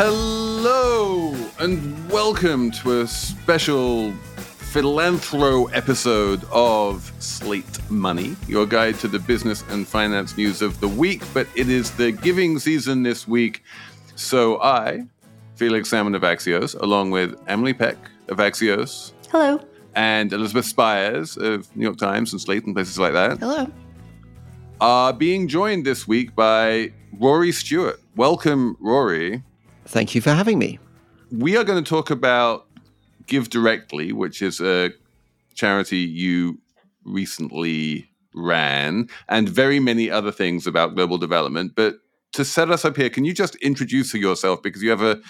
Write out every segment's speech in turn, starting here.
Hello and welcome to a special philanthro episode of Slate Money, your guide to the business and finance news of the week. But it is the giving season this week, so I, Felix Salmon of Axios, along with Emily Peck of Axios, Hello. and Elizabeth Spiers of New York Times and Slate and places like that, Hello. are being joined this week by Rory Stewart. Welcome, Rory. Thank you for having me. We are going to talk about Give Directly, which is a charity you recently ran, and very many other things about global development. But to set us up here, can you just introduce yourself because you have a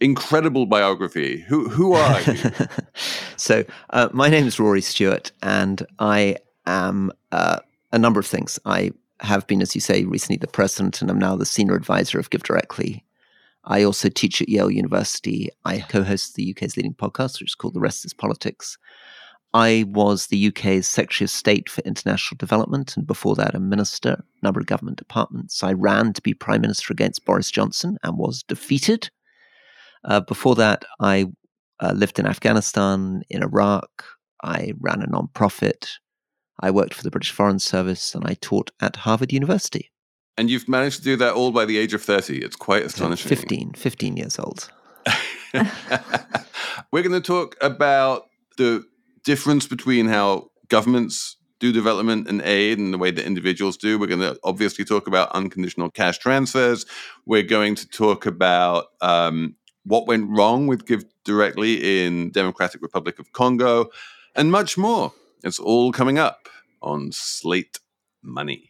incredible biography. Who who are you? so, uh, my name is Rory Stewart, and I am uh, a number of things. I have been, as you say, recently the president, and I'm now the senior advisor of Give Directly. I also teach at Yale University. I co host the UK's leading podcast, which is called The Rest is Politics. I was the UK's Secretary of State for International Development, and before that, a minister, a number of government departments. I ran to be Prime Minister against Boris Johnson and was defeated. Uh, before that, I uh, lived in Afghanistan, in Iraq. I ran a nonprofit. I worked for the British Foreign Service, and I taught at Harvard University. And you've managed to do that all by the age of 30. It's quite astonishing. 15, 15 years old. We're going to talk about the difference between how governments do development and aid and the way that individuals do. We're going to obviously talk about unconditional cash transfers. We're going to talk about um, what went wrong with Give Directly in Democratic Republic of Congo and much more. It's all coming up on Slate Money.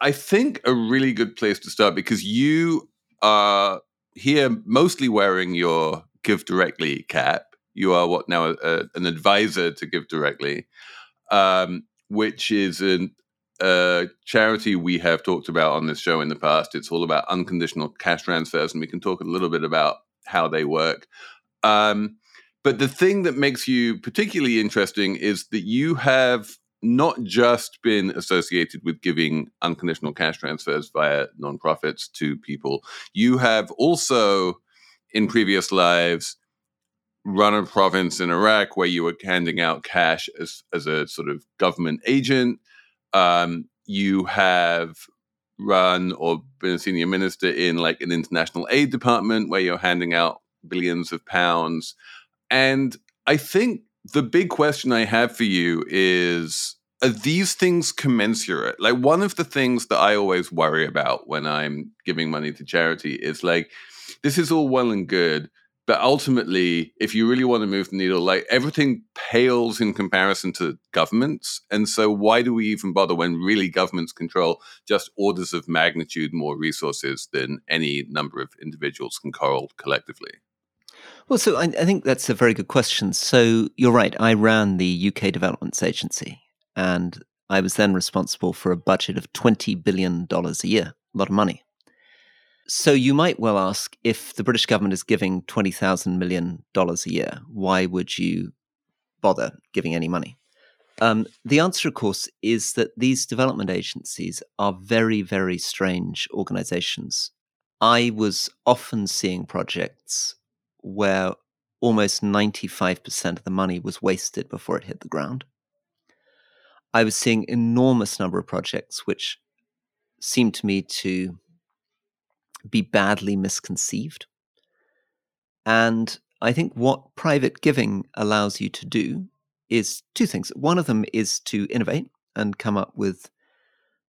I think a really good place to start because you are here mostly wearing your Give Directly cap. You are what now an advisor to Give Directly, um, which is an, a charity we have talked about on this show in the past. It's all about unconditional cash transfers, and we can talk a little bit about how they work. Um, but the thing that makes you particularly interesting is that you have not just been associated with giving unconditional cash transfers via nonprofits to people, you have also, in previous lives, run a province in Iraq where you were handing out cash as, as a sort of government agent. Um, you have run or been a senior minister in like an international aid department where you're handing out billions of pounds. And I think the big question I have for you is are these things commensurate? Like one of the things that I always worry about when I'm giving money to charity is like this is all well and good, but ultimately if you really want to move the needle like everything pales in comparison to governments. And so why do we even bother when really governments control just orders of magnitude more resources than any number of individuals can call collectively? Well, so I, I, think that's a very good question. So you're right. I ran the UK Developments Agency, and I was then responsible for a budget of $20 billion a year, a lot of money. So you might well ask if the British government is giving $20,000 million a year, why would you bother giving any money? Um, the answer, of course, is that these development agencies are very, very strange organizations. I was often seeing projects where almost 95% of the money was wasted before it hit the ground. I was seeing enormous number of projects which seemed to me to be badly misconceived. And I think what private giving allows you to do is two things. One of them is to innovate and come up with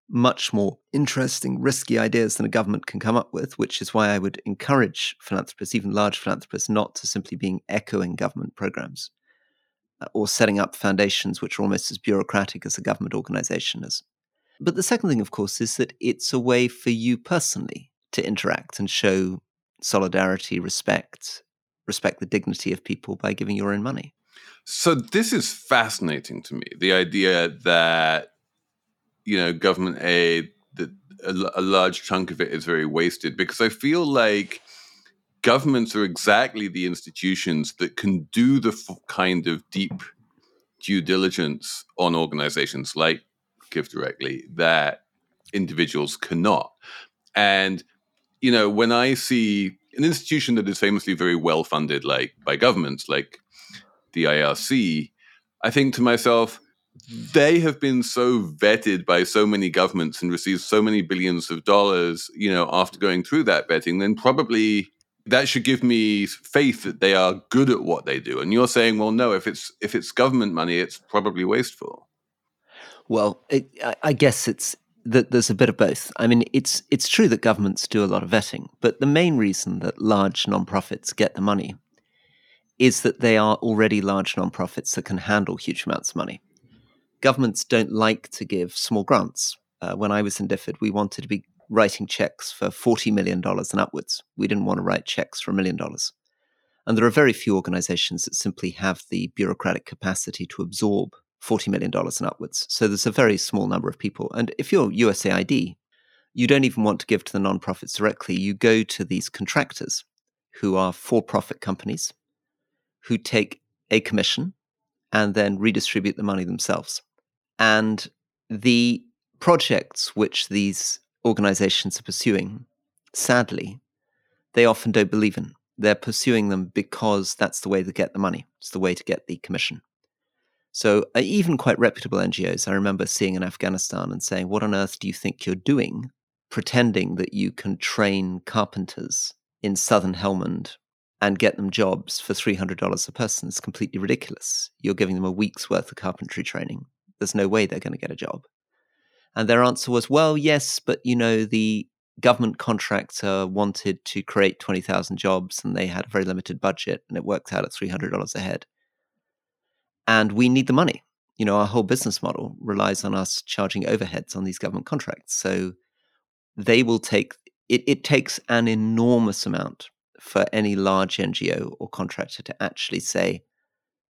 much more interesting, risky ideas than a government can come up with, which is why I would encourage philanthropists, even large philanthropists, not to simply being echoing government programs Uh, or setting up foundations which are almost as bureaucratic as a government organization is. But the second thing, of course, is that it's a way for you personally to interact and show solidarity, respect, respect the dignity of people by giving your own money. So this is fascinating to me. The idea that you know government aid that a, a large chunk of it is very wasted because I feel like governments are exactly the institutions that can do the f- kind of deep due diligence on organizations like Give Directly that individuals cannot. And you know, when I see an institution that is famously very well funded, like by governments, like the IRC, I think to myself, they have been so vetted by so many governments and received so many billions of dollars, you know, after going through that vetting, then probably that should give me faith that they are good at what they do. And you're saying, well, no, if it's if it's government money, it's probably wasteful. Well, it, I guess it's that there's a bit of both. I mean, it's it's true that governments do a lot of vetting, but the main reason that large nonprofits get the money is that they are already large nonprofits that can handle huge amounts of money. Governments don't like to give small grants. Uh, when I was in DFID, we wanted to be writing checks for $40 million and upwards. We didn't want to write checks for a million dollars. And there are very few organizations that simply have the bureaucratic capacity to absorb $40 million and upwards. So there's a very small number of people. And if you're USAID, you don't even want to give to the nonprofits directly. You go to these contractors who are for profit companies who take a commission and then redistribute the money themselves. And the projects which these organizations are pursuing, sadly, they often don't believe in. They're pursuing them because that's the way to get the money, it's the way to get the commission. So, uh, even quite reputable NGOs, I remember seeing in Afghanistan and saying, What on earth do you think you're doing pretending that you can train carpenters in southern Helmand and get them jobs for $300 a person It's completely ridiculous. You're giving them a week's worth of carpentry training. There's no way they're going to get a job. And their answer was, well, yes, but you know, the government contractor wanted to create 20,000 jobs and they had a very limited budget and it worked out at $300 a head. And we need the money. You know, our whole business model relies on us charging overheads on these government contracts. So they will take it, it takes an enormous amount for any large NGO or contractor to actually say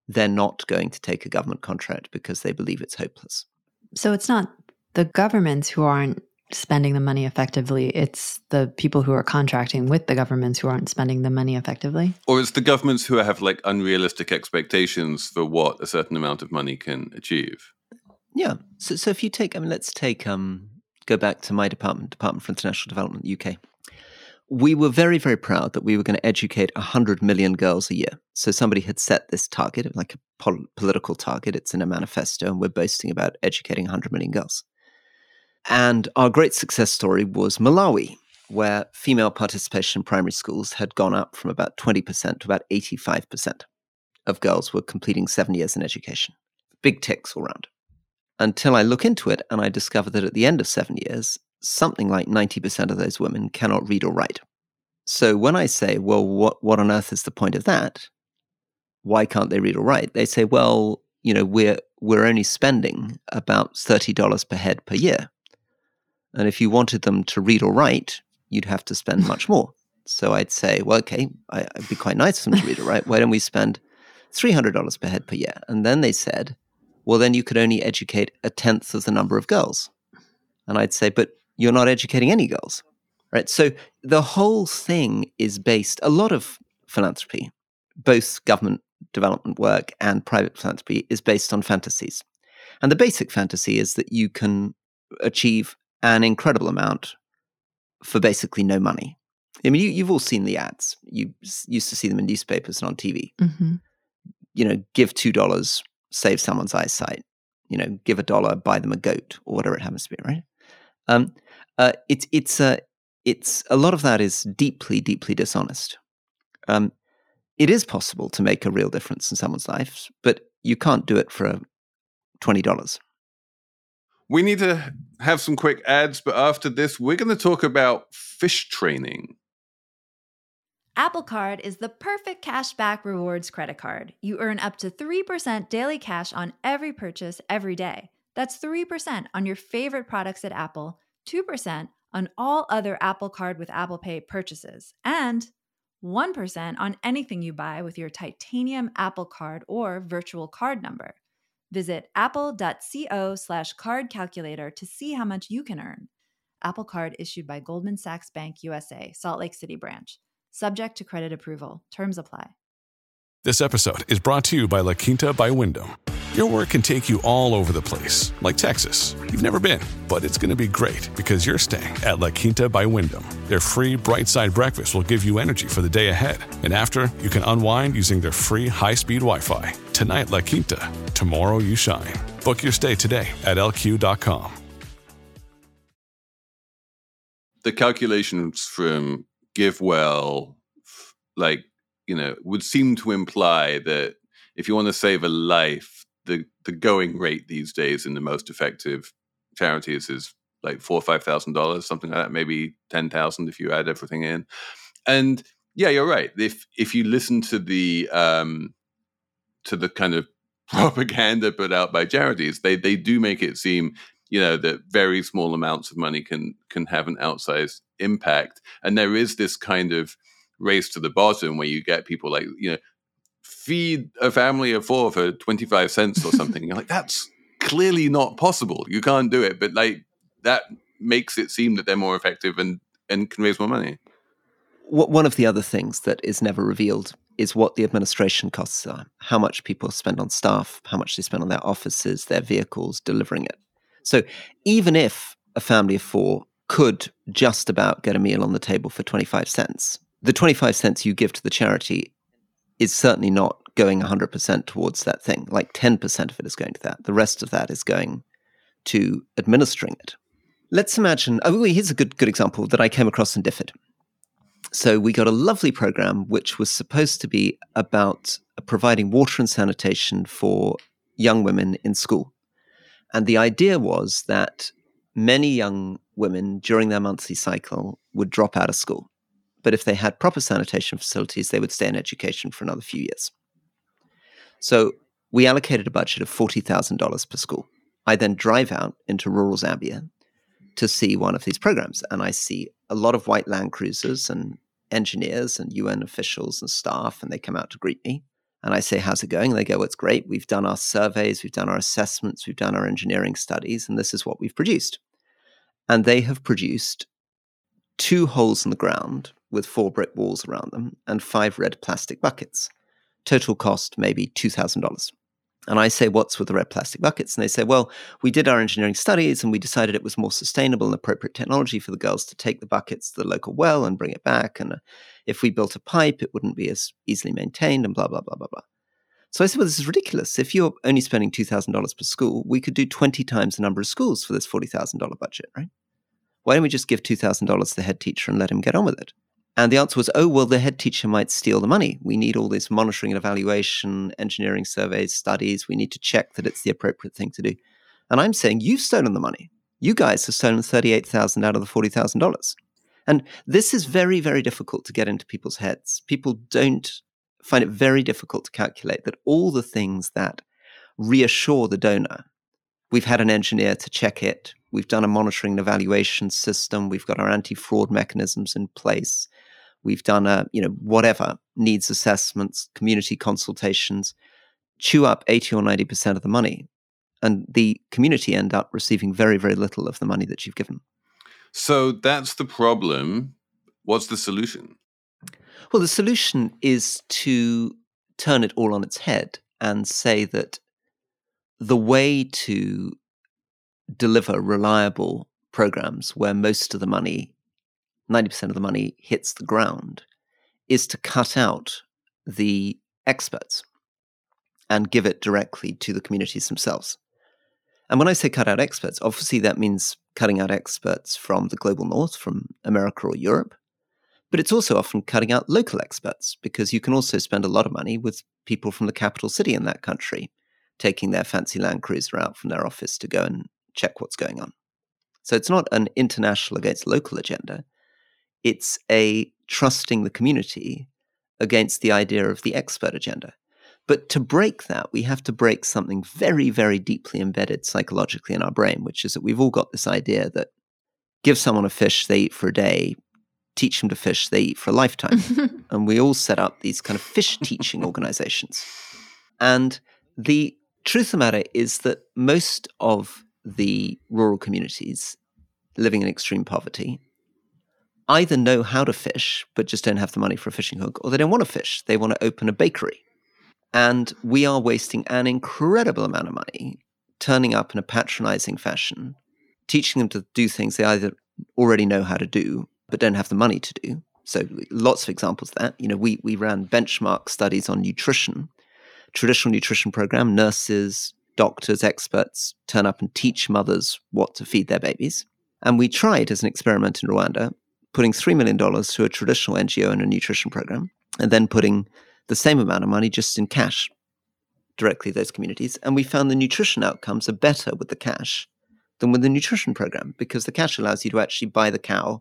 they're not going to take a government contract because they believe it's hopeless. So it's not the governments who aren't spending the money effectively. It's the people who are contracting with the governments who aren't spending the money effectively. Or it's the governments who have like unrealistic expectations for what a certain amount of money can achieve. Yeah. So, so if you take, I mean, let's take, um, go back to my department, Department for International Development, UK we were very, very proud that we were going to educate 100 million girls a year. So somebody had set this target, like a pol- political target. It's in a manifesto, and we're boasting about educating 100 million girls. And our great success story was Malawi, where female participation in primary schools had gone up from about 20% to about 85% of girls were completing seven years in education. Big ticks all round. Until I look into it and I discover that at the end of seven years, something like 90% of those women cannot read or write. So when I say, well, what, what on earth is the point of that? Why can't they read or write? They say, well, you know, we're, we're only spending about $30 per head per year. And if you wanted them to read or write, you'd have to spend much more. So I'd say, well, okay, I, it'd be quite nice for them to read or write. Why don't we spend $300 per head per year? And then they said, well, then you could only educate a tenth of the number of girls. And I'd say, but you're not educating any girls. Right. So the whole thing is based, a lot of philanthropy, both government development work and private philanthropy, is based on fantasies. And the basic fantasy is that you can achieve an incredible amount for basically no money. I mean, you, have all seen the ads. You used to see them in newspapers and on TV. Mm-hmm. You know, give $2, save someone's eyesight. You know, give a dollar, buy them a goat, or whatever it happens to be, right? Um, uh, it's it's a it's a lot of that is deeply, deeply dishonest. Um, it is possible to make a real difference in someone's life, but you can't do it for twenty dollars. We need to have some quick ads, but after this, we're going to talk about fish training. Apple Card is the perfect cashback rewards credit card. You earn up to 3% daily cash on every purchase every day. That's 3% on your favorite products at Apple, 2% on all other Apple Card with Apple Pay purchases, and 1% on anything you buy with your titanium Apple Card or virtual card number. Visit apple.co slash card calculator to see how much you can earn. Apple Card issued by Goldman Sachs Bank USA, Salt Lake City branch. Subject to credit approval. Terms apply. This episode is brought to you by La Quinta by Wyndham. Your work can take you all over the place, like Texas. You've never been, but it's going to be great because you're staying at La Quinta by Wyndham. Their free bright side breakfast will give you energy for the day ahead. And after, you can unwind using their free high speed Wi Fi. Tonight, La Quinta. Tomorrow, you shine. Book your stay today at lq.com. The calculations from GiveWell, like, you know, would seem to imply that if you want to save a life, the, the going rate these days in the most effective charities is like four or five thousand dollars, something like that, maybe ten thousand if you add everything in. And yeah, you're right. If if you listen to the um, to the kind of propaganda put out by charities, they they do make it seem you know that very small amounts of money can can have an outsized impact and there is this kind of race to the bottom where you get people like you know feed a family of four for 25 cents or something you're like that's clearly not possible. You can't do it. But like that makes it seem that they're more effective and and can raise more money. One of the other things that is never revealed is what the administration costs are. How much people spend on staff how much they spend on their offices their vehicles delivering it. So even if a family of four could just about get a meal on the table for 25 cents, the 25 cents you give to the charity is certainly not going 100% towards that thing. Like 10% of it is going to that. The rest of that is going to administering it. Let's imagine, oh, here's a good, good example that I came across in DFID. So we got a lovely program which was supposed to be about providing water and sanitation for young women in school. And the idea was that many young women during their monthly cycle would drop out of school. But if they had proper sanitation facilities, they would stay in education for another few years. So we allocated a budget of $40,000 per school. I then drive out into rural Zambia to see one of these programs. And I see a lot of white land cruisers and engineers and UN officials and staff, and they come out to greet me. And I say, How's it going? And they go, well, It's great. We've done our surveys, we've done our assessments, we've done our engineering studies, and this is what we've produced. And they have produced two holes in the ground with four brick walls around them and five red plastic buckets. Total cost maybe $2,000. And I say, What's with the red plastic buckets? And they say, Well, we did our engineering studies and we decided it was more sustainable and appropriate technology for the girls to take the buckets to the local well and bring it back. And uh, if we built a pipe, it wouldn't be as easily maintained and blah, blah, blah, blah, blah. So I said, well, this is ridiculous. If you're only spending $2,000 per school, we could do 20 times the number of schools for this $40,000 budget, right? Why don't we just give $2,000 to the head teacher and let him get on with it? And the answer was, oh, well, the head teacher might steal the money. We need all this monitoring and evaluation, engineering surveys, studies. We need to check that it's the appropriate thing to do. And I'm saying, you've stolen the money. You guys have stolen 38000 out of the $40,000. And this is very, very difficult to get into people's heads. People don't find it very difficult to calculate that all the things that reassure the donor, we've had an engineer to check it, we've done a monitoring and evaluation system, we've got our anti-fraud mechanisms in place, we've done a, you know, whatever, needs assessments, community consultations, chew up 80 or 90% of the money. And the community end up receiving very, very little of the money that you've given. So that's the problem. What's the solution? Well, the solution is to turn it all on its head and say that the way to deliver reliable programs where most of the money, 90% of the money hits the ground, is to cut out the experts and give it directly to the communities themselves. And when I say cut out experts, obviously that means cutting out experts from the global north, from America or Europe. But it's also often cutting out local experts because you can also spend a lot of money with people from the capital city in that country taking their fancy Land Cruiser out from their office to go and check what's going on. So it's not an international against local agenda. It's a trusting the community against the idea of the expert agenda. But to break that, we have to break something very, very deeply embedded psychologically in our brain, which is that we've all got this idea that give someone a fish they eat for a day, teach them to fish they eat for a lifetime. and we all set up these kind of fish teaching organizations. And the truth of the matter is that most of the rural communities living in extreme poverty either know how to fish, but just don't have the money for a fishing hook, or they don't want to fish. They want to open a bakery. And we are wasting an incredible amount of money turning up in a patronizing fashion, teaching them to do things they either already know how to do, but don't have the money to do. So lots of examples of that. You know, we, we ran benchmark studies on nutrition, traditional nutrition program, nurses, doctors, experts turn up and teach mothers what to feed their babies. And we tried as an experiment in Rwanda putting $3 million to a traditional NGO and a nutrition program, and then putting the same amount of money just in cash directly to those communities. And we found the nutrition outcomes are better with the cash than with the nutrition program because the cash allows you to actually buy the cow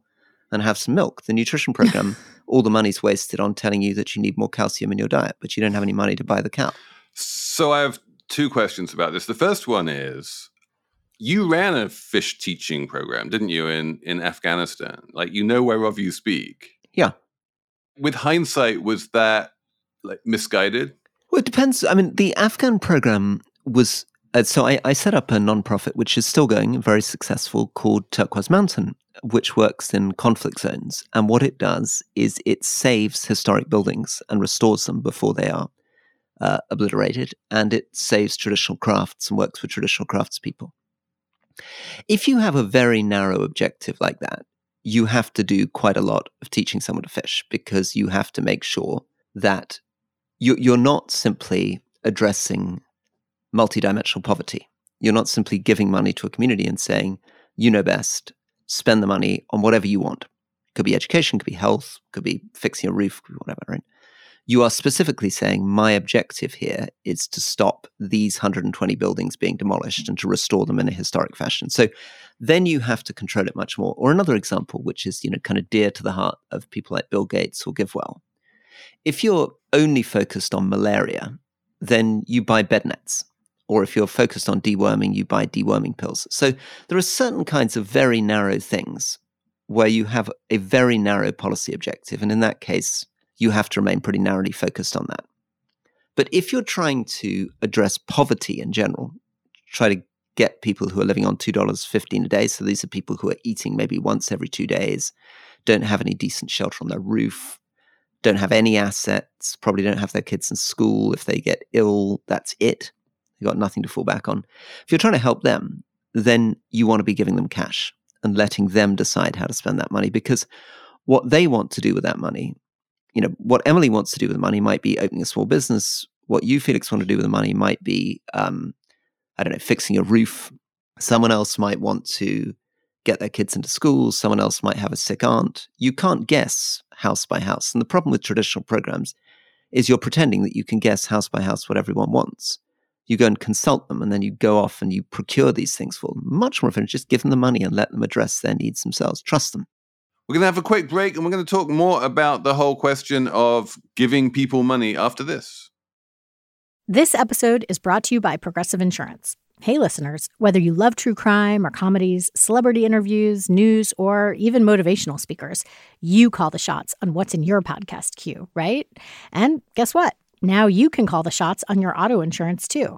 and have some milk. The nutrition program, all the money's wasted on telling you that you need more calcium in your diet, but you don't have any money to buy the cow. So I have two questions about this. The first one is you ran a fish teaching program, didn't you, in, in Afghanistan? Like, you know whereof you speak. Yeah. With hindsight, was that like misguided? Well, it depends. I mean, the Afghan program was. Uh, so I, I set up a nonprofit, which is still going, very successful, called Turquoise Mountain, which works in conflict zones. And what it does is it saves historic buildings and restores them before they are uh, obliterated, and it saves traditional crafts and works for traditional craftspeople. If you have a very narrow objective like that, you have to do quite a lot of teaching someone to fish because you have to make sure that you, you're not simply addressing multidimensional poverty. You're not simply giving money to a community and saying, you know best, spend the money on whatever you want. Could be education, could be health, could be fixing a roof, could be whatever, right? You are specifically saying my objective here is to stop these 120 buildings being demolished and to restore them in a historic fashion. So then you have to control it much more. Or another example, which is you know kind of dear to the heart of people like Bill Gates or GiveWell. If you're only focused on malaria, then you buy bed nets. Or if you're focused on deworming, you buy deworming pills. So there are certain kinds of very narrow things where you have a very narrow policy objective. And in that case, you have to remain pretty narrowly focused on that. But if you're trying to address poverty in general, try to get people who are living on $2.15 a day, so these are people who are eating maybe once every two days, don't have any decent shelter on their roof, don't have any assets, probably don't have their kids in school. If they get ill, that's it. They've got nothing to fall back on. If you're trying to help them, then you want to be giving them cash and letting them decide how to spend that money because what they want to do with that money you know, what Emily wants to do with money might be opening a small business. What you, Felix, want to do with the money might be, um, I don't know, fixing a roof. Someone else might want to get their kids into school. Someone else might have a sick aunt. You can't guess house by house. And the problem with traditional programs is you're pretending that you can guess house by house what everyone wants. You go and consult them, and then you go off and you procure these things for them. Much more efficient. Just give them the money and let them address their needs themselves. Trust them. We're going to have a quick break and we're going to talk more about the whole question of giving people money after this. This episode is brought to you by Progressive Insurance. Hey, listeners, whether you love true crime or comedies, celebrity interviews, news, or even motivational speakers, you call the shots on what's in your podcast queue, right? And guess what? Now you can call the shots on your auto insurance too.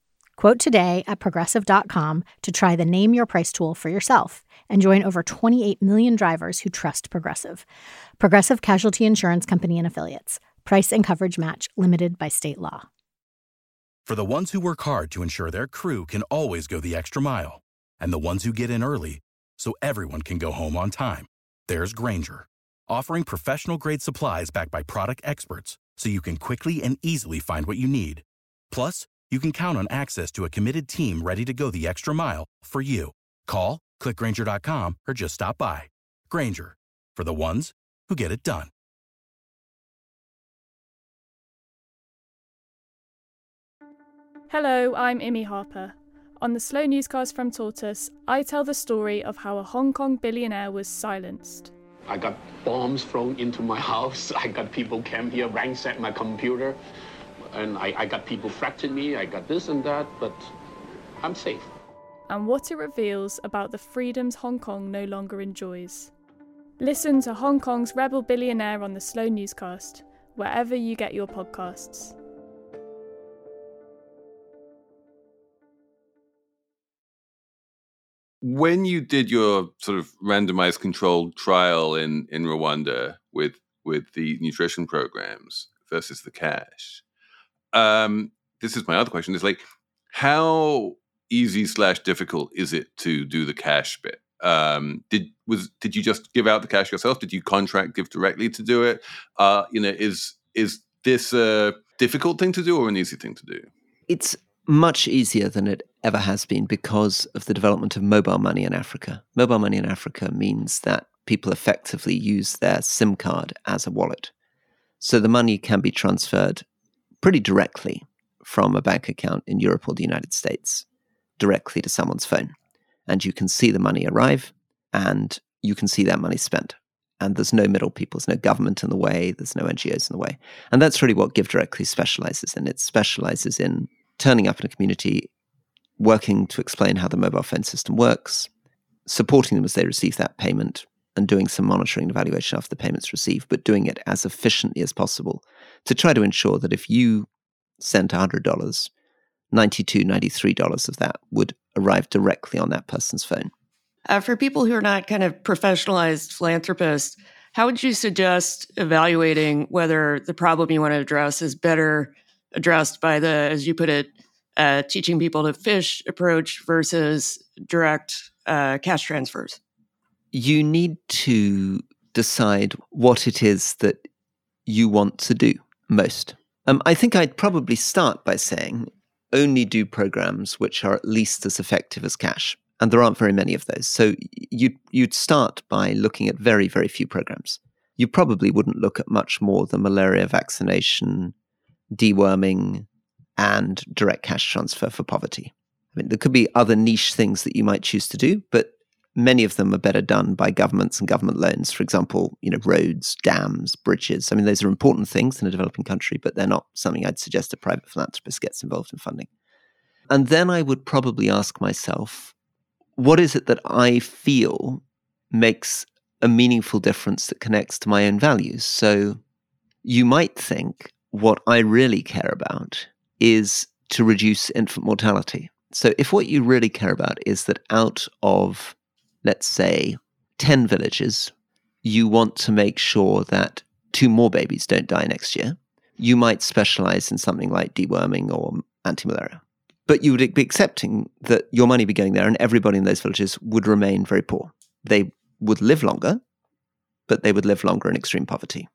Quote today at progressive.com to try the Name Your Price tool for yourself and join over 28 million drivers who trust Progressive. Progressive Casualty Insurance Company and Affiliates. Price and coverage match limited by state law. For the ones who work hard to ensure their crew can always go the extra mile, and the ones who get in early so everyone can go home on time, there's Grainger, offering professional grade supplies backed by product experts so you can quickly and easily find what you need. Plus, you can count on access to a committed team ready to go the extra mile for you. Call, clickgrainger.com, or just stop by. Grainger, for the ones who get it done. Hello, I'm Imi Harper. On the Slow Newscast from Tortoise, I tell the story of how a Hong Kong billionaire was silenced. I got bombs thrown into my house. I got people came here, ransacked my computer, and I, I got people fracturing me. I got this and that, but I'm safe. And what it reveals about the freedoms Hong Kong no longer enjoys. Listen to Hong Kong's rebel billionaire on the Slow Newscast, wherever you get your podcasts. when you did your sort of randomized controlled trial in in Rwanda with with the nutrition programs versus the cash, um, this is my other question: is like how easy slash difficult is it to do the cash bit? Um, did was did you just give out the cash yourself? Did you contract give directly to do it? Uh, you know, is is this a difficult thing to do or an easy thing to do? It's much easier than it ever has been because of the development of mobile money in Africa. Mobile money in Africa means that people effectively use their SIM card as a wallet. So the money can be transferred pretty directly from a bank account in Europe or the United States directly to someone's phone. And you can see the money arrive and you can see that money spent. And there's no middle people, there's no government in the way, there's no NGOs in the way. And that's really what Give Directly specializes in. It specializes in turning up in a community, working to explain how the mobile phone system works, supporting them as they receive that payment, and doing some monitoring and evaluation after the payment's received, but doing it as efficiently as possible to try to ensure that if you sent $100, $92, $93 of that would arrive directly on that person's phone. Uh, for people who are not kind of professionalized philanthropists, how would you suggest evaluating whether the problem you want to address is better addressed by the, as you put it, uh, teaching people to fish approach versus direct uh, cash transfers? You need to decide what it is that you want to do most. Um, I think I'd probably start by saying only do programs which are at least as effective as cash. And there aren't very many of those. So you'd, you'd start by looking at very, very few programs. You probably wouldn't look at much more than malaria vaccination, deworming, and direct cash transfer for poverty. I mean, there could be other niche things that you might choose to do, but many of them are better done by governments and government loans. For example, you know, roads, dams, bridges. I mean, those are important things in a developing country, but they're not something I'd suggest a private philanthropist gets involved in funding. And then I would probably ask myself, what is it that I feel makes a meaningful difference that connects to my own values? So you might think what I really care about is to reduce infant mortality. So, if what you really care about is that out of, let's say, 10 villages, you want to make sure that two more babies don't die next year, you might specialize in something like deworming or anti malaria. But you would be accepting that your money be going there and everybody in those villages would remain very poor. They would live longer, but they would live longer in extreme poverty.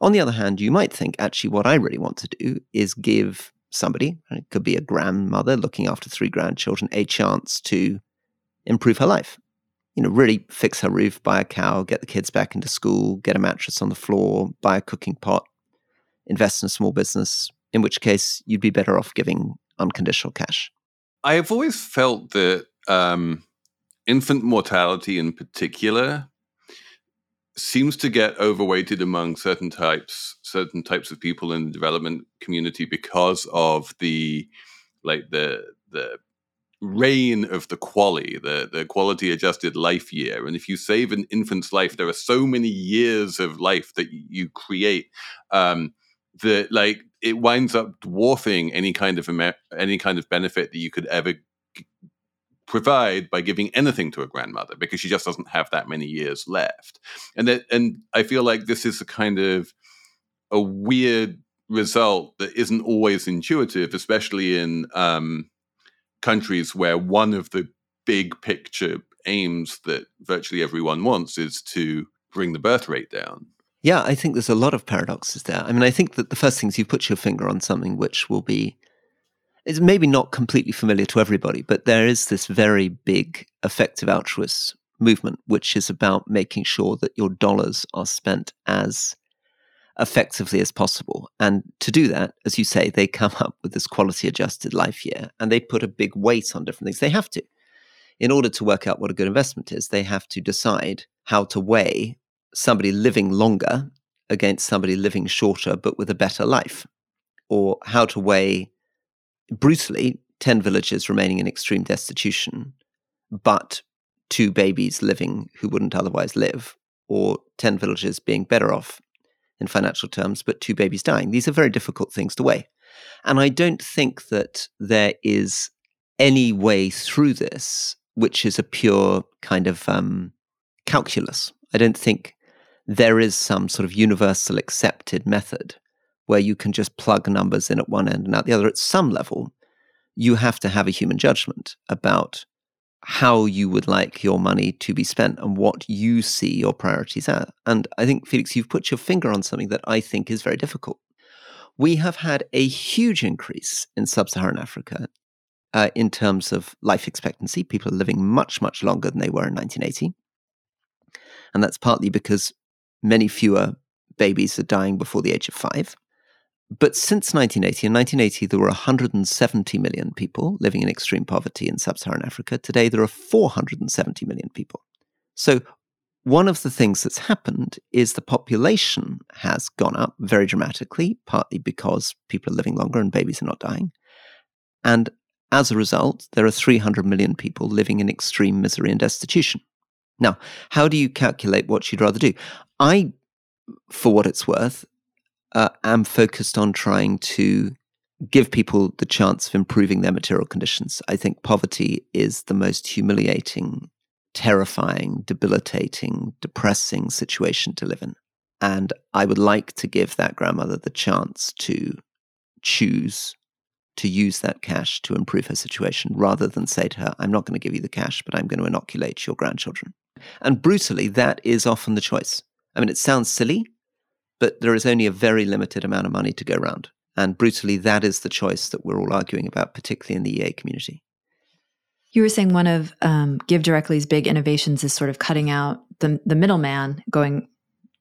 On the other hand, you might think, actually, what I really want to do is give somebody, it could be a grandmother looking after three grandchildren, a chance to improve her life. You know, really fix her roof, buy a cow, get the kids back into school, get a mattress on the floor, buy a cooking pot, invest in a small business, in which case you'd be better off giving unconditional cash. I have always felt that um, infant mortality in particular seems to get overweighted among certain types certain types of people in the development community because of the like the the reign of the QALY, the, the quality adjusted life year. And if you save an infant's life, there are so many years of life that you create um, that like it winds up dwarfing any kind of Amer- any kind of benefit that you could ever g- provide by giving anything to a grandmother because she just doesn't have that many years left. And that, and I feel like this is a kind of a weird result that isn't always intuitive, especially in um, countries where one of the big picture aims that virtually everyone wants is to bring the birth rate down. Yeah, I think there's a lot of paradoxes there. I mean, I think that the first thing is you put your finger on something which will be, it's maybe not completely familiar to everybody, but there is this very big effective altruist movement, which is about making sure that your dollars are spent as effectively as possible. And to do that, as you say, they come up with this quality adjusted life year and they put a big weight on different things. They have to. In order to work out what a good investment is, they have to decide how to weigh somebody living longer against somebody living shorter but with a better life, or how to weigh brutally 10 villages remaining in extreme destitution, but two babies living who wouldn't otherwise live, or 10 villages being better off in financial terms, but two babies dying. These are very difficult things to weigh. And I don't think that there is any way through this which is a pure kind of um, calculus. I don't think there is some sort of universal accepted method where you can just plug numbers in at one end and out the other. At some level, you have to have a human judgment about how you would like your money to be spent and what you see your priorities are. And I think, Felix, you've put your finger on something that I think is very difficult. We have had a huge increase in sub Saharan Africa uh, in terms of life expectancy. People are living much, much longer than they were in 1980. And that's partly because many fewer babies are dying before the age of five. But since 1980, in 1980, there were 170 million people living in extreme poverty in sub Saharan Africa. Today, there are 470 million people. So, one of the things that's happened is the population has gone up very dramatically, partly because people are living longer and babies are not dying. And as a result, there are 300 million people living in extreme misery and destitution. Now, how do you calculate what you'd rather do? I, for what it's worth, uh, am focused on trying to give people the chance of improving their material conditions. I think poverty is the most humiliating, terrifying, debilitating, depressing situation to live in. And I would like to give that grandmother the chance to choose to use that cash to improve her situation rather than say to her, I'm not going to give you the cash, but I'm going to inoculate your grandchildren. And brutally, that is often the choice. I mean, it sounds silly, but there is only a very limited amount of money to go around. And brutally, that is the choice that we're all arguing about, particularly in the EA community. You were saying one of um, Give Directly's big innovations is sort of cutting out the, the middleman, going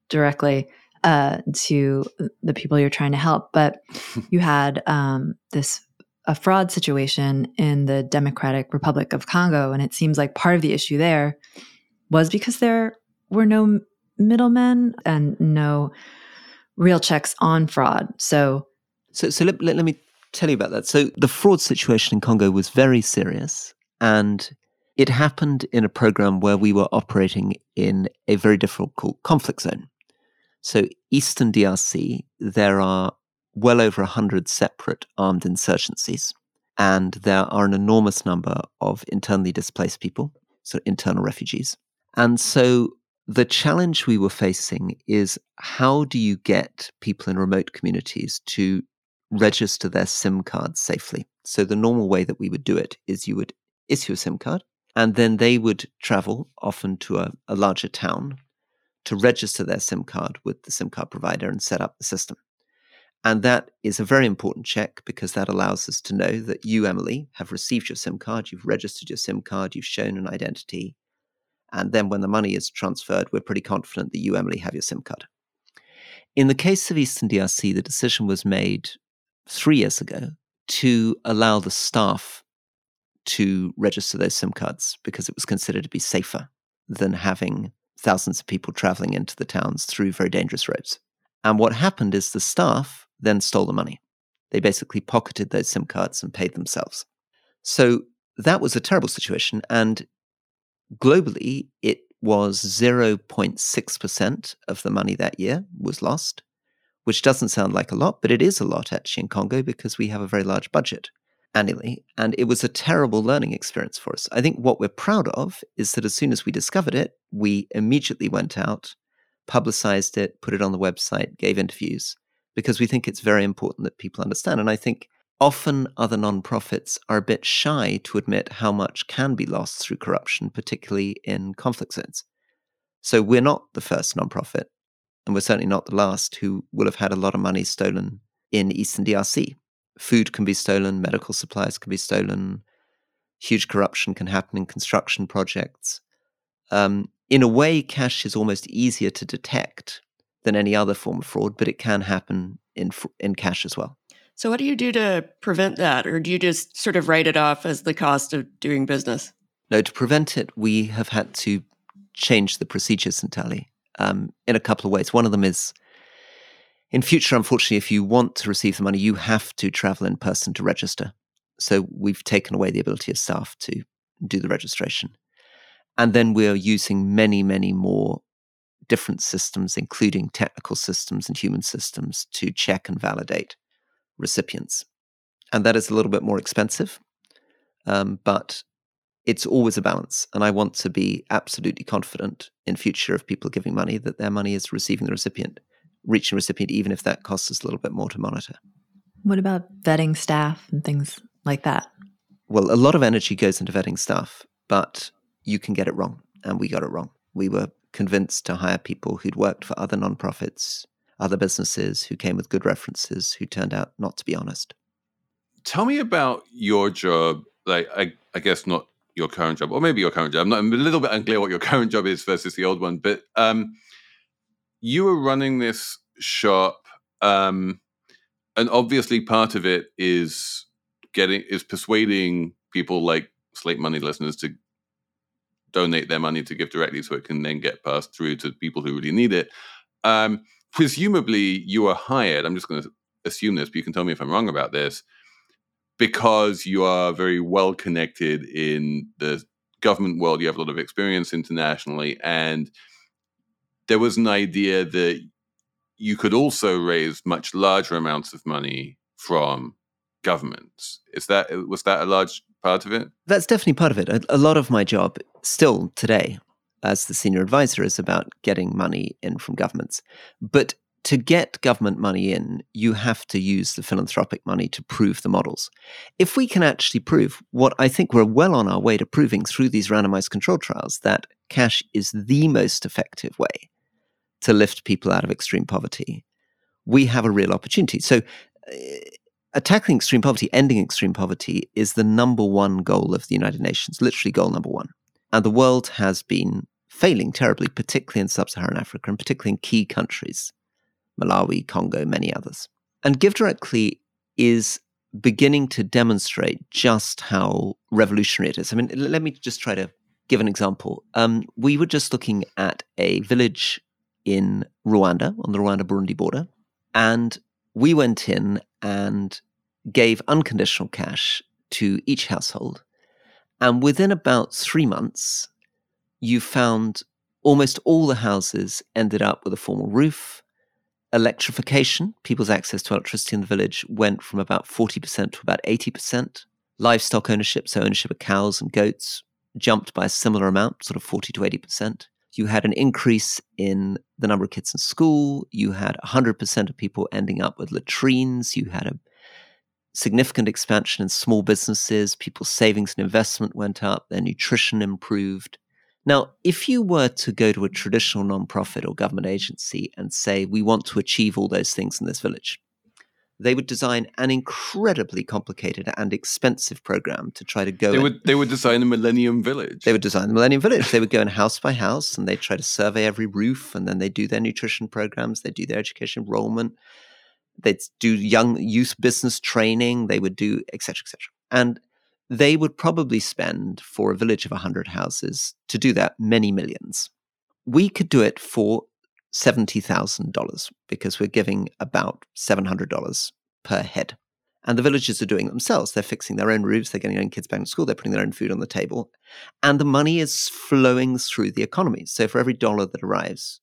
directly uh, to the people you're trying to help. But you had um, this a fraud situation in the Democratic Republic of Congo, and it seems like part of the issue there was because there were no middlemen and no real checks on fraud. So, so, so let, let, let me tell you about that. So, the fraud situation in Congo was very serious, and it happened in a program where we were operating in a very difficult conflict zone. So, Eastern DRC, there are well over 100 separate armed insurgencies, and there are an enormous number of internally displaced people, so internal refugees. And so the challenge we were facing is how do you get people in remote communities to register their SIM cards safely? So the normal way that we would do it is you would issue a SIM card, and then they would travel often to a, a larger town to register their SIM card with the SIM card provider and set up the system. And that is a very important check because that allows us to know that you, Emily, have received your SIM card, you've registered your SIM card, you've shown an identity, and then when the money is transferred, we're pretty confident that you, Emily, have your SIM card. In the case of Eastern DRC, the decision was made three years ago to allow the staff to register those SIM cards because it was considered to be safer than having thousands of people traveling into the towns through very dangerous roads. And what happened is the staff then stole the money. They basically pocketed those SIM cards and paid themselves. So that was a terrible situation. And globally, it was 0.6% of the money that year was lost, which doesn't sound like a lot, but it is a lot actually in Congo because we have a very large budget annually. And it was a terrible learning experience for us. I think what we're proud of is that as soon as we discovered it, we immediately went out, publicized it, put it on the website, gave interviews, because we think it's very important that people understand. And I think often other nonprofits are a bit shy to admit how much can be lost through corruption, particularly in conflict zones. So we're not the first nonprofit, and we're certainly not the last who will have had a lot of money stolen in Eastern DRC food can be stolen, medical supplies can be stolen, huge corruption can happen in construction projects. Um, in a way, cash is almost easier to detect than any other form of fraud, but it can happen in in cash as well. So, what do you do to prevent that, or do you just sort of write it off as the cost of doing business? No, to prevent it, we have had to change the procedures entirely um, in a couple of ways. One of them is in future, unfortunately, if you want to receive the money, you have to travel in person to register. So we've taken away the ability of staff to do the registration. And then we're using many, many more different systems, including technical systems and human systems, to check and validate recipients. And that is a little bit more expensive, um, but it's always a balance. And I want to be absolutely confident in future of people giving money that their money is receiving the recipient reaching the recipient, even if that costs us a little bit more to monitor. What about vetting staff and things like that? Well, a lot of energy goes into vetting staff, but you can get it wrong. And we got it wrong. We were convinced to hire people who'd worked for other nonprofits, other businesses, who came with good references, who turned out not to be honest. Tell me about your job. Like, I, I guess not your current job, or maybe your current job. I'm, not, I'm a little bit unclear what your current job is versus the old one, but um, you were running this shop, um, and obviously part of it is getting is persuading people like Slate Money listeners to donate their money to GiveDirectly, so it can then get passed through to people who really need it. Um, presumably, you were hired. I'm just going to assume this, but you can tell me if I'm wrong about this. Because you are very well connected in the government world, you have a lot of experience internationally, and there was an idea that you could also raise much larger amounts of money from governments. Is that was that a large part of it? That's definitely part of it. A, a, lot of my job still today as the senior advisor is about getting money in from governments. But to get government money in, you have to use the philanthropic money to prove the models. If we can actually prove what I think we're well on our way to proving through these randomized control trials that cash is the most effective way to lift people out of extreme poverty, we have a real opportunity. So, uh, tackling extreme poverty, ending extreme poverty, is the number one goal of the United Nations, literally goal number one. And the world has been failing terribly, particularly in sub Saharan Africa and particularly in key countries Malawi, Congo, many others. And GiveDirectly is beginning to demonstrate just how revolutionary it is. I mean, let me just try to give an example. Um, we were just looking at a village in Rwanda, on the Rwanda Burundi border. And we went in and gave unconditional cash to each household. And within about three months, you found almost all the houses ended up with a formal roof. Electrification, people's access to electricity in the village, went from about 40% to about 80%. Livestock ownership, so ownership of cows and goats, jumped by a similar amount, sort of 40 to 80% you had an increase in the number of kids in school. You had 100% of people ending up with latrines. You had a significant expansion in small businesses. People's savings and investment went up. Their nutrition improved. Now, if you were to go to a traditional nonprofit or government agency and say, we want to achieve all those things in this village, they would design an incredibly complicated and expensive program to try to go. They in. would they would design a Millennium Village. They would design the Millennium Village. they would go in house by house and they'd try to survey every roof, and then they do their nutrition programs. They do their education enrollment. They'd do young youth business training. They would do etc. etc. And they would probably spend for a village of hundred houses to do that many millions. We could do it for $70,000 because we're giving about $700 per head. And the villagers are doing it themselves. They're fixing their own roofs, they're getting their own kids back to school, they're putting their own food on the table. And the money is flowing through the economy. So for every dollar that arrives,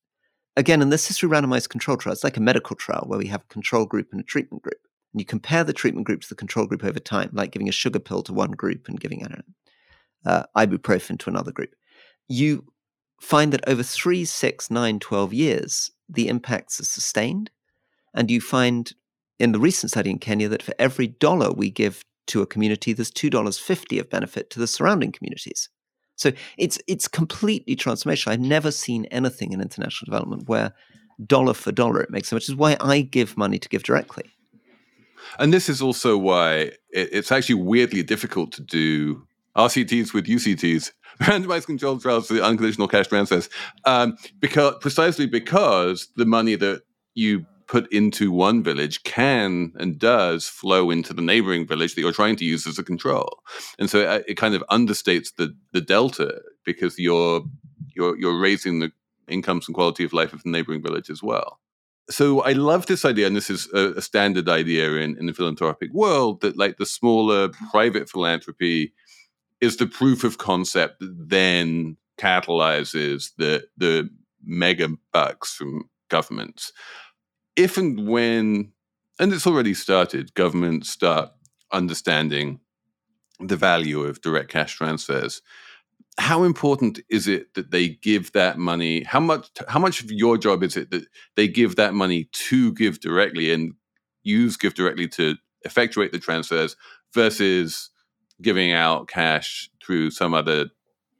again, and this is through randomized control trials, it's like a medical trial where we have a control group and a treatment group. And you compare the treatment group to the control group over time, like giving a sugar pill to one group and giving, I don't know, uh, ibuprofen to another group. You find that over three, six, nine, 12 years, the impacts are sustained. And you find in the recent study in Kenya that for every dollar we give to a community, there's $2.50 of benefit to the surrounding communities. So it's it's completely transformational. I've never seen anything in international development where dollar for dollar it makes so much. This is why I give money to GiveDirectly. And this is also why it's actually weirdly difficult to do RCTs with UCTs, randomized controlled trials the unconditional cash transfers, um, because precisely because the money that you put into one village can and does flow into the neighboring village that you're trying to use as a control. And so it, uh, it kind of understates the the delta because you're you're you're raising the incomes and quality of life of the neighboring village as well. So I love this idea, and this is a, a standard idea in, in the philanthropic world that like the smaller private philanthropy is the proof of concept that then catalyzes the the mega bucks from governments if and when, and it's already started, governments start understanding the value of direct cash transfers, how important is it that they give that money? How much? How much of your job is it that they give that money to GiveDirectly and use GiveDirectly to effectuate the transfers versus giving out cash through some other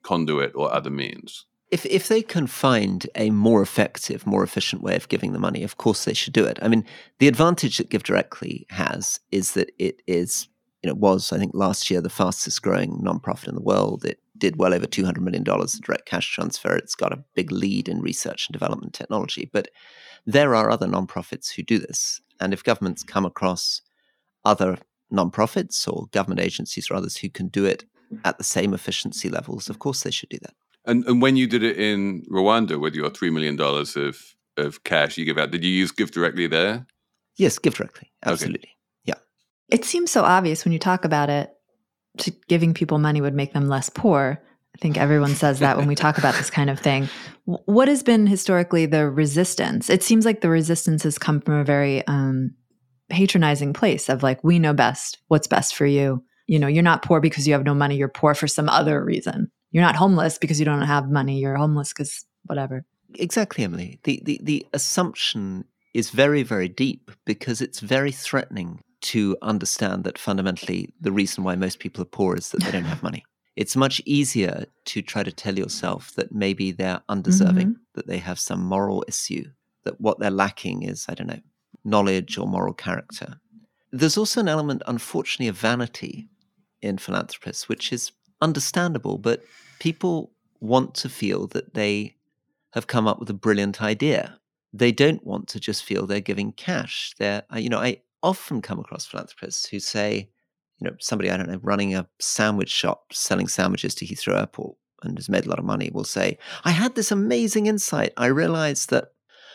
conduit or other means? If if they can find a more effective, more efficient way of giving the money, of course they should do it. I mean, the advantage that GiveDirectly has is that it is, you know, was I think last year the fastest growing nonprofit in the world. It did well over two hundred million dollars in direct cash transfer. It's got a big lead in research and development technology. But there are other nonprofits who do this, and if governments come across other nonprofits or government agencies or others who can do it at the same efficiency levels, of course they should do that. And and when you did it in Rwanda with your three million dollars of of cash you give out, did you use Give Directly there? Yes, GiveDirectly. Absolutely. Okay. Yeah. It seems so obvious when you talk about it. To giving people money would make them less poor. I think everyone says that when we talk about this kind of thing. What has been historically the resistance? It seems like the resistance has come from a very um, patronizing place of like, we know best what's best for you. You know, you're not poor because you have no money. You're poor for some other reason you're not homeless because you don't have money. You're homeless because whatever. Exactly, Emily. The, the, the assumption is very, very deep because it's very threatening to understand that fundamentally the reason why most people are poor is that they don't have money. It's much easier to try to tell yourself that maybe they're undeserving, mm-hmm. that they have some moral issue, that what they're lacking is, I don't know, knowledge or moral character. There's also an element, unfortunately, of vanity in philanthropists, which is understandable, but people want to feel that they have come up with a brilliant idea. They don't want to just feel they're giving cash. They're, you know, I often come across philanthropists who say, you know, somebody, I don't know, running a sandwich shop selling sandwiches to Heathrow Airport and has made a lot of money will say, I had this amazing insight. I realized that,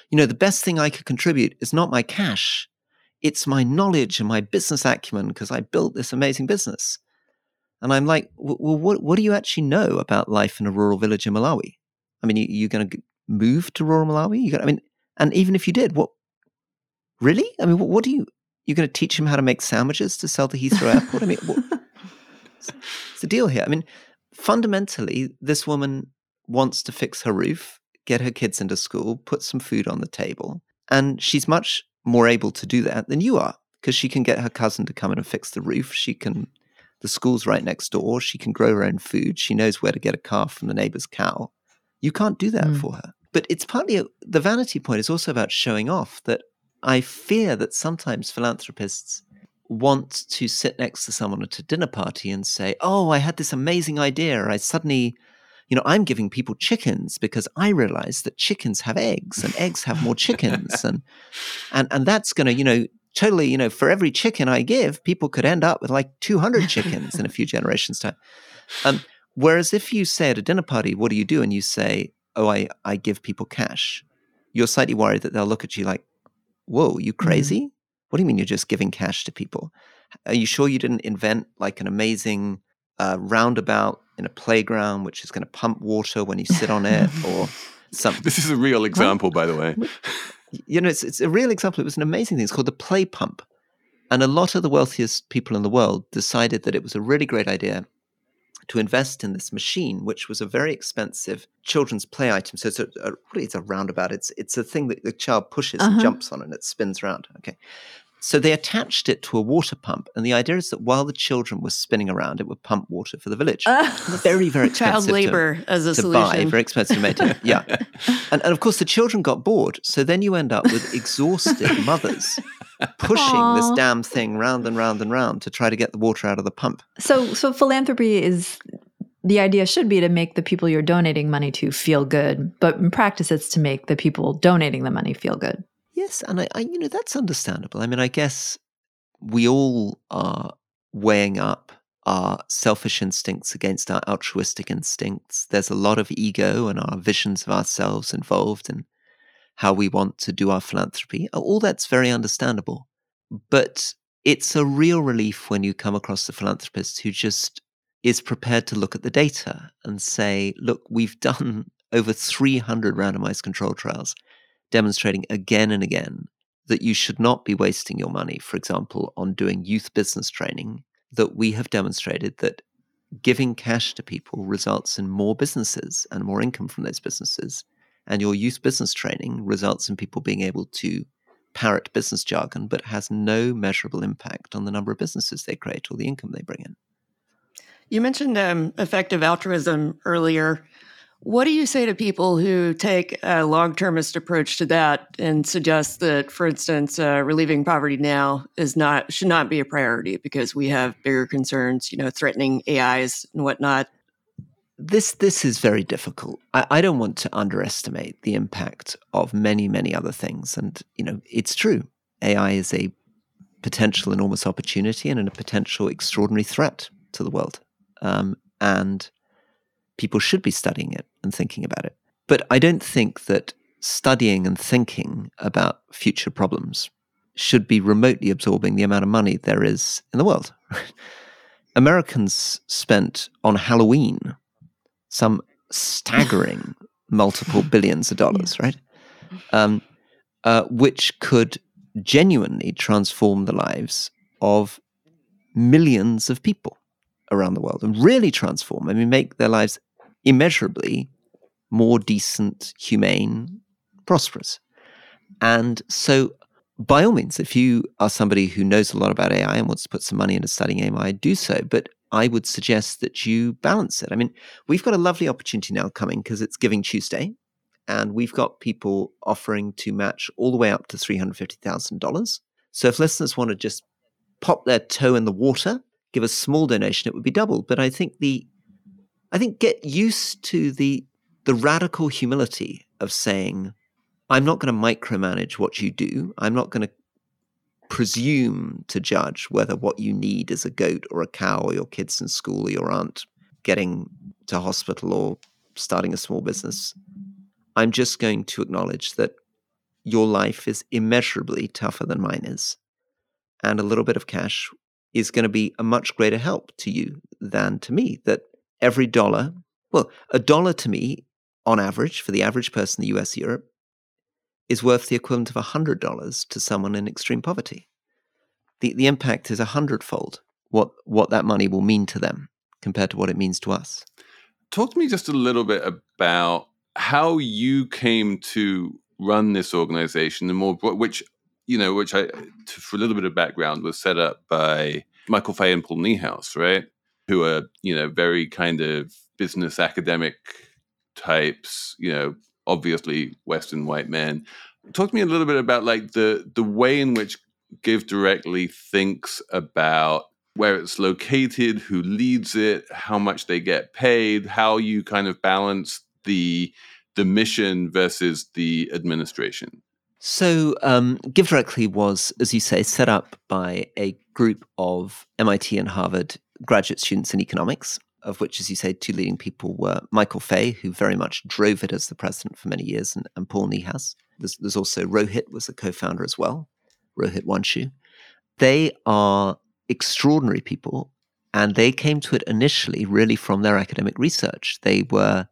you know, the best thing I could contribute is not my cash, it's my knowledge and my business acumen because I built this amazing business. And I'm like, well, what, what do you actually know about life in a rural village in Malawi? I mean, you, you're going to move to rural Malawi? You got, I mean, and even if you did, what? Really? I mean, what, what do you? You're going to teach him how to make sandwiches to sell to Heathrow Airport? I mean, it's the deal here? I mean, fundamentally, this woman wants to fix her roof, get her kids into school, put some food on the table, and she's much more able to do that than you are because she can get her cousin to come in and fix the roof. She can the school's right next door. She can grow her own food. She knows where to get a calf from the neighbor's cow. You can't do that mm. for her. But it's partly a, the vanity point is also about showing off that I fear that sometimes philanthropists want to sit next to someone at a dinner party and say, Oh, I had this amazing idea. I suddenly, you know, I'm giving people chickens because I realized that chickens have eggs and eggs have more chickens. and, and, and that's going to, you know, totally, you know, for every chicken I give, people could end up with like 200 chickens in a few generations' time. Um, whereas if you say at a dinner party, what do you do? And you say, oh, I, I give people cash, you're slightly worried that they'll look at you like, whoa, you mm-hmm. crazy? Mm-hmm. What do you mean you're just giving cash to people? Are you sure you didn't invent like an amazing uh, roundabout in a playground which is going to pump water when you sit on it or something? This is a real example, by the way. You know, it's it's a real example. It was an amazing thing. It's called the play pump, and a lot of the wealthiest people in the world decided that it was a really great idea to invest in this machine, which was a very expensive children's play item. So it's a, a really it's a roundabout. It's it's a thing that the child pushes and Uh-huh. jumps on, and it spins around. Okay. So they attached it to a water pump, and the idea is that while the children were spinning around, it would pump water for the village. very, very expensive. Child to- labor as a to buy, solution. very expensive to maintain. yeah, and, and of course the children got bored. So then you end up with exhausted mothers pushing this damn thing round and round and round to try to get the water out of the pump. So, so philanthropy is the idea should be to make the people you're donating money to feel good, but in practice, it's to make the people donating the money feel good. Yes, and I, I, you know, that's understandable. I mean, I guess we all are weighing up our selfish instincts against our altruistic instincts. There's a lot of ego and our visions of ourselves involved in how we want to do our philanthropy. All that's very understandable. But it's a real relief when you come across a philanthropist who just is prepared to look at the data and say, look, we've done over 300 randomized control trials demonstrating again and again that you should not be wasting your money, for example, on doing youth business training, that we have demonstrated that giving cash to people results in more businesses and more income from those businesses. And your youth business training results in people being able to parrot business jargon, but has no measurable impact on the number of businesses they create or the income they bring in. You mentioned um, effective altruism earlier. What do you say to people who take a long termist approach to that and suggest that, for instance, uh, relieving poverty now is not should not be a priority because we have bigger concerns, you know, threatening AIs and whatnot? This this is very difficult. I, I don't want to underestimate the impact of many many other things, and you know it's true. AI is a potential enormous opportunity and a potential extraordinary threat to the world, um, and people should be studying it and thinking about it. But I don't think that studying and thinking about future problems should be remotely absorbing the amount of money there is in the world. Americans spent on Halloween some staggering multiple billions of dollars, right? Um, uh, which could genuinely transform the lives of millions of people around the world and really transform. I mean, make their lives immeasurably more decent, humane, prosperous. And so, by all means, if you are somebody who knows a lot about AI and wants to put some money into studying AI, do so. But I would suggest that you balance it. I mean, we've got a lovely opportunity now coming because it's Giving Tuesday, and we've got people offering to match all the way up to $350,000. So if listeners want to just pop their toe in the water, give a small donation, it would be double. But I think the I think get used to the the radical humility of saying, I'm not going to micromanage what you do. I'm not going to presume to judge whether what you need is a goat or a cow or your kids in school or your aunt getting to hospital or starting a small business. I'm just going to acknowledge that your life is immeasurably tougher than mine is. And a little bit of cash is going to be a much greater help to you than to me. That every dollar, well, a dollar to me on average for the average person in the US, Europe, is worth the equivalent of $100 to someone in extreme poverty. The, the impact is a hundredfold what, what that money will mean to them compared to what it means to us. Talk to me just a little bit about how you came to run this organization and more which you know which i for a little bit of background was set up by michael faye and paul niehaus right who are you know very kind of business academic types you know obviously western white men. Talk to me a little bit about like the the way in which GiveDirectly thinks about where it's located who leads it how much they get paid how you kind of balance the the mission versus the administration. So, um, GiveDirectly was, as you say, set up by a group of MIT and Harvard graduate students in economics, of which, as you say, two leading people were Michael Faye, who very much drove it as the president for many years, and, and Paul Niehaus. There's, there's also Rohit was a co-founder as well, Rohit Wanchoo. They are extraordinary people, and they came to it initially really from their academic research. They were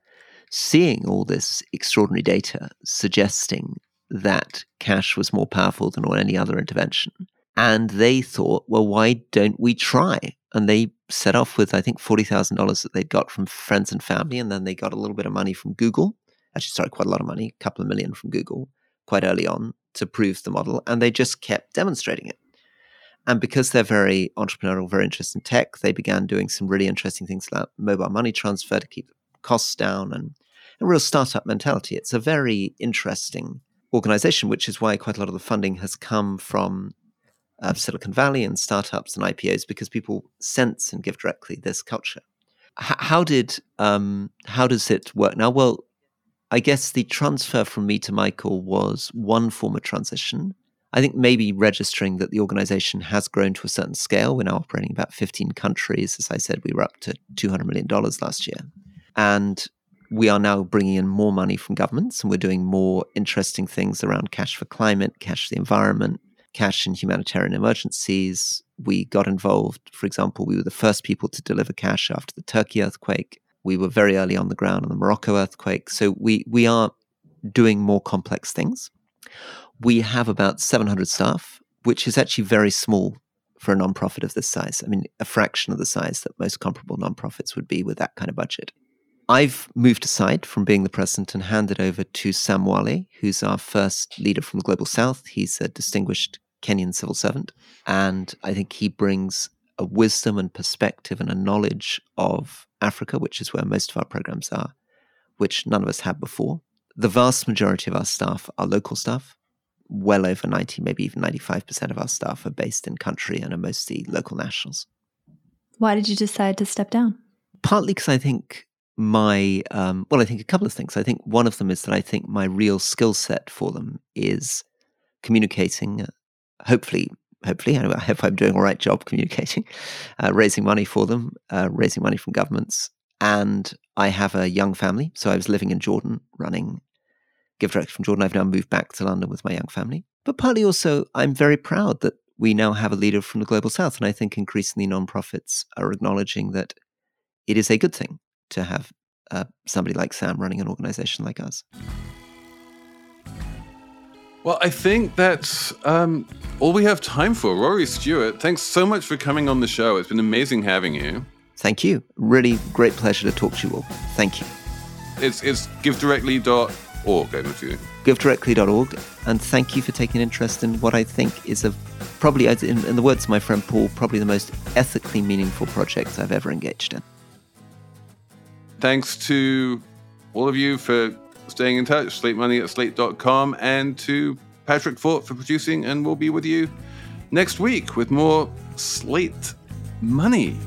seeing all this extraordinary data suggesting that cash was more powerful than any other intervention. And they thought, well, why don't we try? And they set off with, I think, $40,000 that they'd got from friends and family. And then they got a little bit of money from Google. Actually, sorry, quite a lot of money, a couple of million from Google quite early on to prove the model. And they just kept demonstrating it. And because they're very entrepreneurial, very interested in tech, they began doing some really interesting things like mobile money transfer to keep costs down and a real startup mentality. It's a very interesting organization, which is why quite a lot of the funding has come from uh, Silicon Valley and startups and IPOs because people sense and give directly this culture. H- how did um, how does it work now? Well, I guess the transfer from me to Michael was one form of transition. I think maybe registering that the organization has grown to a certain scale. We're now operating about 15 countries. As I said, we were up to $200 million last year. And we are now bringing in more money from governments and we're doing more interesting things around cash for climate, cash for the environment, cash in humanitarian emergencies. We got involved, for example, we were the first people to deliver cash after the Turkey earthquake. We were very early on the ground on the Morocco earthquake. So we, we are doing more complex things. We have about 700 staff, which is actually very small for a nonprofit of this size. I mean, a fraction of the size that most comparable nonprofits would be with that kind of budget. I've moved aside from being the president and handed over to Sam Mwale, who's our first leader from the Global South. He's a distinguished Kenyan civil servant. And I think he brings a wisdom and perspective and a knowledge of Africa, which is where most of our programs are, which none of us had before. The vast majority of our staff are local staff. Well over 90, maybe even 95% of our staff are based in country and are mostly local nationals. Why did you decide to step down? Partly because I think my um, well, I think a couple of things. I think one of them is that I think my real skill set for them is communicating. Uh, hopefully, hopefully, I hope I'm doing a right job communicating, uh, raising money for them, uh, raising money from governments, and I have a young family. So I was living in Jordan, running Give Direct from Jordan. I've now moved back to London with my young family, but partly also I'm very proud that we now have a leader from the global south, and I think increasingly nonprofits are acknowledging that it is a good thing to have uh, somebody like Sam running an organization like us. Well, I think that's um, all we have time for. Rory Stewart, thanks so much for coming on the show. It's been amazing having you. Thank you. Really great pleasure to talk to you all. Thank you. It's, it's givedirectly.org, I'm assuming. Givedirectly.org. And thank you for taking interest in what I think is a probably, in, in the words of my friend Paul, probably the most ethically meaningful project I've ever engaged in. Thanks to all of you for staying in touch, slate money at slate.com, and to Patrick Fort for producing. And we'll be with you next week with more Slate Money.